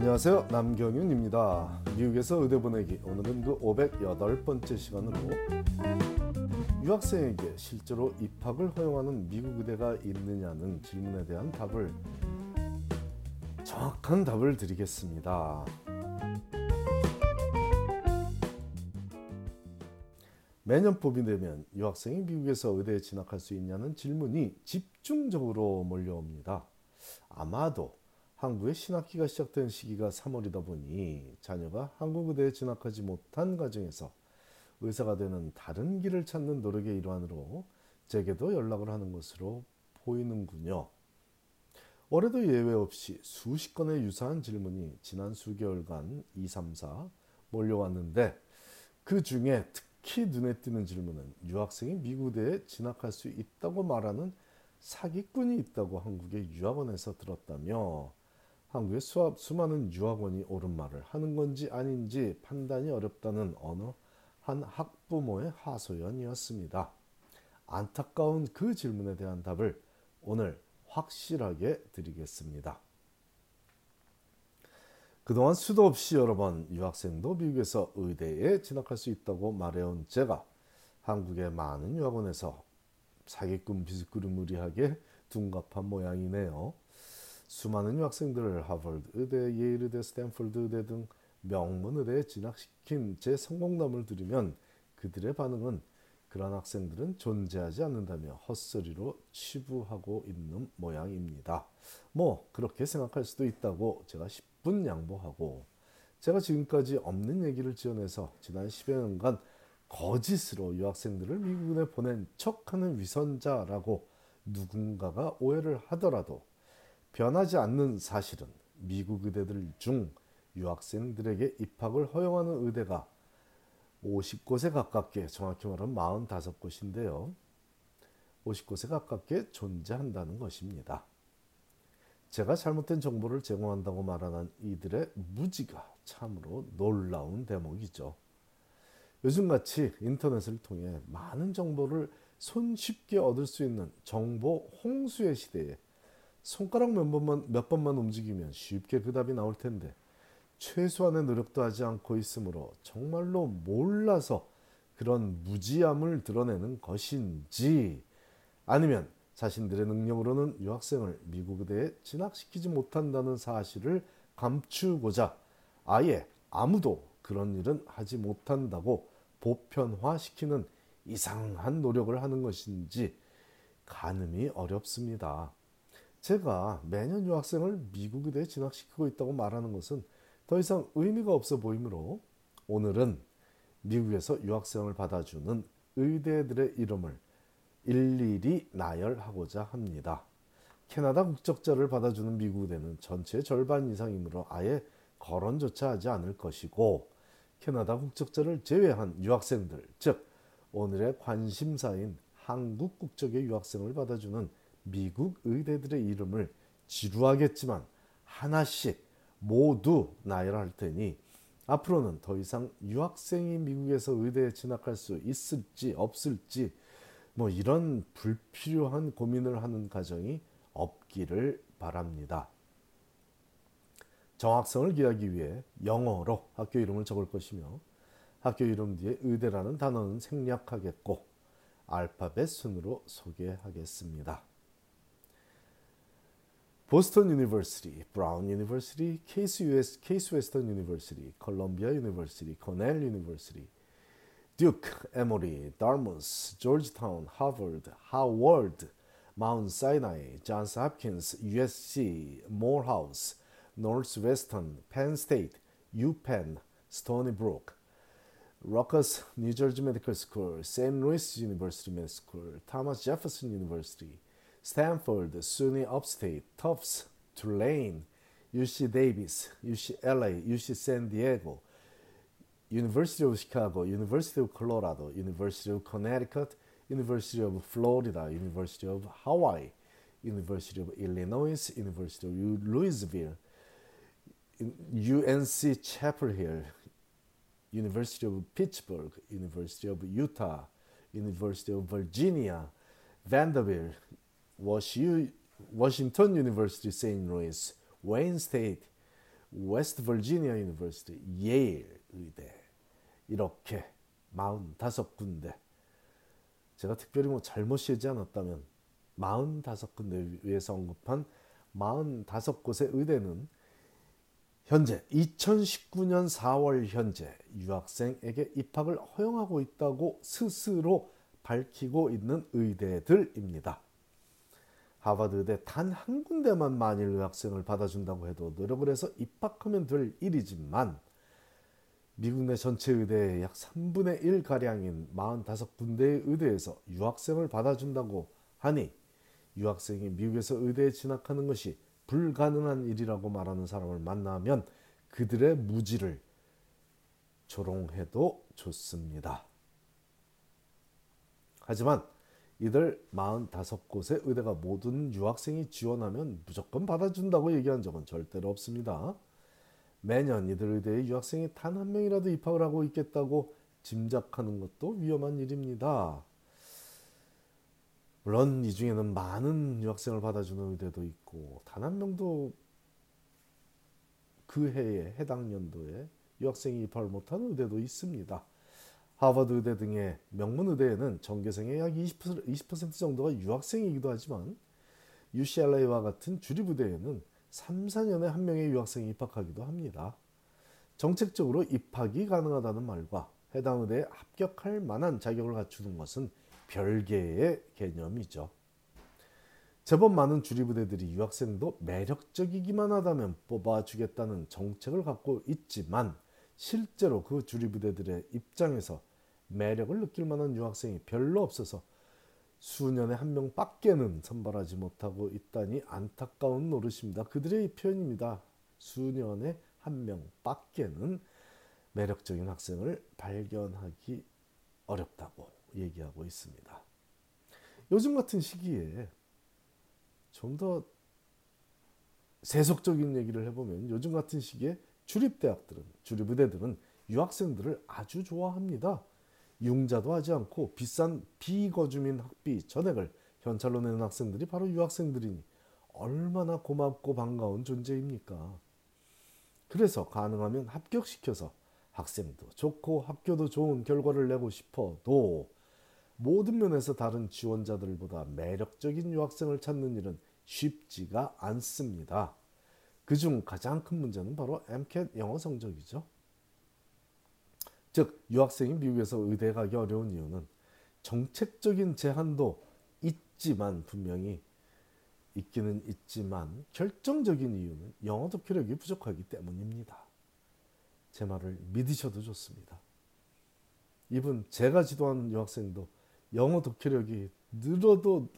안녕하세요. 남경윤입니다. 미국에서 의대 보내기 오늘은 그 508번째 시간으로 유학생에게 실제로 입학을 허용하는 미국 의대가 있느냐는 질문에 대한 답을 정확한 답을 드리겠습니다. 매년 봄이 되면 유학생이 미국에서 의대에 진학할 수 있냐는 질문이 집중적으로 몰려옵니다. 아마도 한국의 신학기가 시작된 시기가 3월이다 보니 자녀가 한국 의대에 진학하지 못한 가정에서 의사가 되는 다른 길을 찾는 노력의 일환으로 제게도 연락을 하는 것으로 보이는군요. 올해도 예외 없이 수십 건의 유사한 질문이 지난 수개월간 2, 3, 4 몰려왔는데 그 중에 특히 눈에 띄는 질문은 유학생이 미국에 진학할 수 있다고 말하는 사기꾼이 있다고 한국의 유학원에서 들었다며 한국의 수업, 수많은 유학원이 옳은 말을 하는 건지 아닌지 판단이 어렵다는 어느 한 학부모의 하소연이었습니다. 안타까운 그 질문에 대한 답을 오늘 확실하게 드리겠습니다. 그동안 수도 없이 여러 번 유학생도 미국에서 의대에 진학할 수 있다고 말해온 제가 한국의 많은 유학원에서 사기꾼 비스무리하게 둔갑한 모양이네요. 수많은 유학생들을 하버드 의대, 예일 의대, 스탠퍼드 의대 등 명문 의대에 진학시킨 제 성공담을 들으면 그들의 반응은 그런 학생들은 존재하지 않는다며 헛소리로 치부하고 있는 모양입니다. 뭐 그렇게 생각할 수도 있다고 제가 10분 양보하고 제가 지금까지 없는 얘기를 지어내서 지난 10여 년간 거짓으로 유학생들을 미국에 보낸 척하는 위선자라고 누군가가 오해를 하더라도 변하지 않는 사실은 미국 의대들 중 유학생들에게 입학을 허용하는 의대가 50곳에 가깝게 정확히 말하면 45곳인데요. 50곳에 가깝게 존재한다는 것입니다. 제가 잘못된 정보를 제공한다고 말하는 이들의 무지가 참으로 놀라운 대목이죠. 요즘같이 인터넷을 통해 많은 정보를 손쉽게 얻을 수 있는 정보 홍수의 시대에 손가락 몇 번만, 몇 번만 움직이면 쉽게 그 답이 나올 텐데 최소한의 노력도 하지 않고 있으므로 정말로 몰라서 그런 무지함을 드러내는 것인지 아니면 자신들의 능력으로는 유학생을 미국 의대에 진학시키지 못한다는 사실을 감추고자 아예 아무도 그런 일은 하지 못한다고 보편화시키는 이상한 노력을 하는 것인지 가늠이 어렵습니다. 제가 매년 유학생을 미국 의대에 진학시키고 있다고 말하는 것은 더 이상 의미가 없어 보이므로 오늘은 미국에서 유학생을 받아주는 의대들의 이름을 일일이 나열하고자 합니다. 캐나다 국적자를 받아주는 미국 의대는 전체의 절반 이상이므로 아예 거론조차 하지 않을 것이고 캐나다 국적자를 제외한 유학생들, 즉 오늘의 관심사인 한국 국적의 유학생을 받아주는 미국 의대들의 이름을 지루하겠지만 하나씩 모두 나열할 테니 앞으로는 더 이상 유학생이 미국에서 의대에 진학할 수 있을지 없을지 뭐 이런 불필요한 고민을 하는 가정이 없기를 바랍니다. 정확성을 기하기 위해 영어로 학교 이름을 적을 것이며 학교 이름 뒤에 의대라는 단어는 생략하겠고 알파벳 순으로 소개하겠습니다. Boston University, Brown University, Case US, Case Western University, Columbia University, Cornell University, Duke, Emory, Dartmouth, Georgetown, Harvard, Howard, Mount Sinai, Johns Hopkins, USC, Morehouse, Northwestern, Penn State, UPenn, Stony Brook, Rutgers, New Jersey Medical School, St. Louis University Medical School, Thomas Jefferson University, Stanford, SUNY Upstate, Tufts, Tulane, UC Davis, UCLA, UC San Diego, University of Chicago, University of Colorado, University of Connecticut, University of Florida, University of Hawaii, University of Illinois, University of Louisville, UNC Chapel Hill, University of Pittsburgh, University of Utah, University of Virginia, Vanderbilt, Washington University St. Louis, Wayne State, West Virginia University, Yale 의대 이렇게 45군데 제가 특별히 뭐 잘못 세지 않았다면 45군데 위에서 언급한 45곳의 의대는 현재 2019년 4월 현재 유학생에게 입학을 허용하고 있다고 스스로 밝히고 있는 의대들입니다. 하버드 의대 단 한 군데만 만일 의학생을 받아준다고 해도 노력을 해서 입학하면 될 일이지만 미국 내 전체 의대의 약 3분의 1 가량인 45군데의 의대에서 유학생을 받아준다고 하니 유학생이 미국에서 의대에 진학하는 것이 불가능한 일이라고 말하는 사람을 만나면 그들의 무지를 조롱해도 좋습니다. 하지만 이들 45곳의 의대가 모든 유학생이 지원하면 무조건 받아준다고 얘기한 적은 절대로 없습니다. 매년 이들 의대에 유학생이 단 한 명이라도 입학을 하고 있겠다고 짐작하는 것도 위험한 일입니다. 물론 이 중에는 많은 유학생을 받아주는 의대도 있고 단 한 명도 그 해에 해당 연도에 유학생이 입학을 못하는 의대도 있습니다. 하버드 의대 등의 명문 의대에는 전교생의 약 20%, 20% 정도가 유학생이기도 하지만 UCLA와 같은 주립 의대에는 3, 4년에 한 명의 유학생이 입학하기도 합니다. 정책적으로 입학이 가능하다는 말과 해당 의대에 합격할 만한 자격을 갖추는 것은 별개의 개념이죠. 제법 많은 주립부대들이 유학생도 매력적이기만 하다면 뽑아주겠다는 정책을 갖고 있지만 실제로 그 주립부대들의 입장에서 매력을 느낄 만한 유학생이 별로 없어서 수년에 한 명밖에는 선발하지 못하고 있다니 안타까운 노릇입니다. 그들의 표현입니다. 수년에 한 명밖에는 매력적인 학생을 발견하기 어렵다고 얘기하고 있습니다. 요즘 같은 시기에 좀 더 세속적인 얘기를 해보면 요즘 같은 시기에 주립대학들은 주립의대들은 유학생들을 아주 좋아합니다. 융자도 하지 않고 비싼 비거주민 학비 전액을 현찰로 내는 학생들이 바로 유학생들이니 얼마나 고맙고 반가운 존재입니까? 그래서 가능하면 합격시켜서 학생도 좋고 학교도 좋은 결과를 내고 싶어도 모든 면에서 다른 지원자들보다 매력적인 유학생을 찾는 일은 쉽지가 않습니다. 그중 가장 큰 문제는 바로 MCAT 영어 성적이죠. 즉 유학생이 미국에서 의대 가기 어려운 이유는 정책적인 제한도 있지만 분명히 있기는 있지만 결정적인 이유는 영어 독해력이 부족하기 때문입니다. 제 말을 믿으셔도 좋습니다. 이분 제가 지도한 유학생도 영어 독해력이 늘어도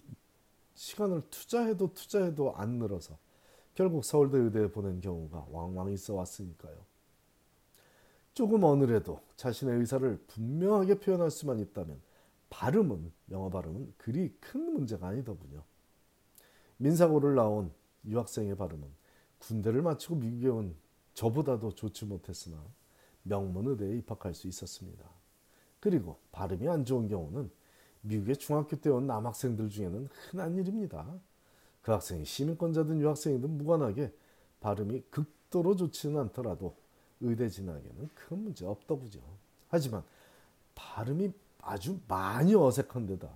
시간을 투자해도 투자해도 안 늘어서 결국 서울대 의대에 보낸 경우가 왕왕 있어 왔으니까요. 조금 어느래도 자신의 의사를 분명하게 표현할 수만 있다면 발음은 영어 발음은 그리 큰 문제가 아니더군요. 민사고를 나온 유학생의 발음은 군대를 마치고 미국에 온 저보다도 좋지 못했으나 명문 의대에 입학할 수 있었습니다. 그리고 발음이 안 좋은 경우는 미국의 중학교 때 온 남학생들 중에는 흔한 일입니다. 그 학생이 시민권자든 유학생이든 무관하게 발음이 극도로 좋지는 않더라도 의대 진학에는 큰 문제 없더군요. 하지만 발음이 아주 많이 어색한 데다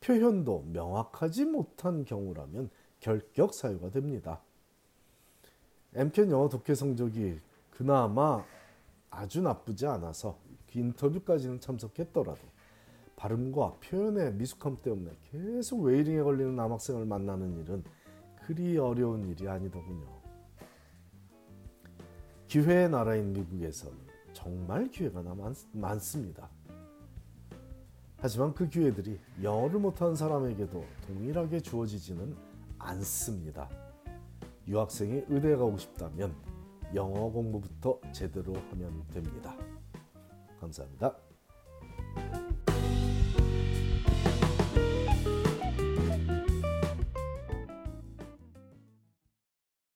표현도 명확하지 못한 경우라면 결격 사유가 됩니다. MCAT 영어 독해 성적이 그나마 아주 나쁘지 않아서 그 인터뷰까지는 참석했더라도 발음과 표현의 미숙함 때문에 계속 웨이링에 걸리는 남학생을 만나는 일은 그리 어려운 일이 아니더군요. 기회의 나라인 미국에서는 정말 기회가 많, 많습니다. 하지만 그 기회들이 영어를 못하는 사람에게도 동일하게 주어지지는 않습니다. 유학생이 의대에 가고 싶다면 영어 공부부터 제대로 하면 됩니다. 감사합니다.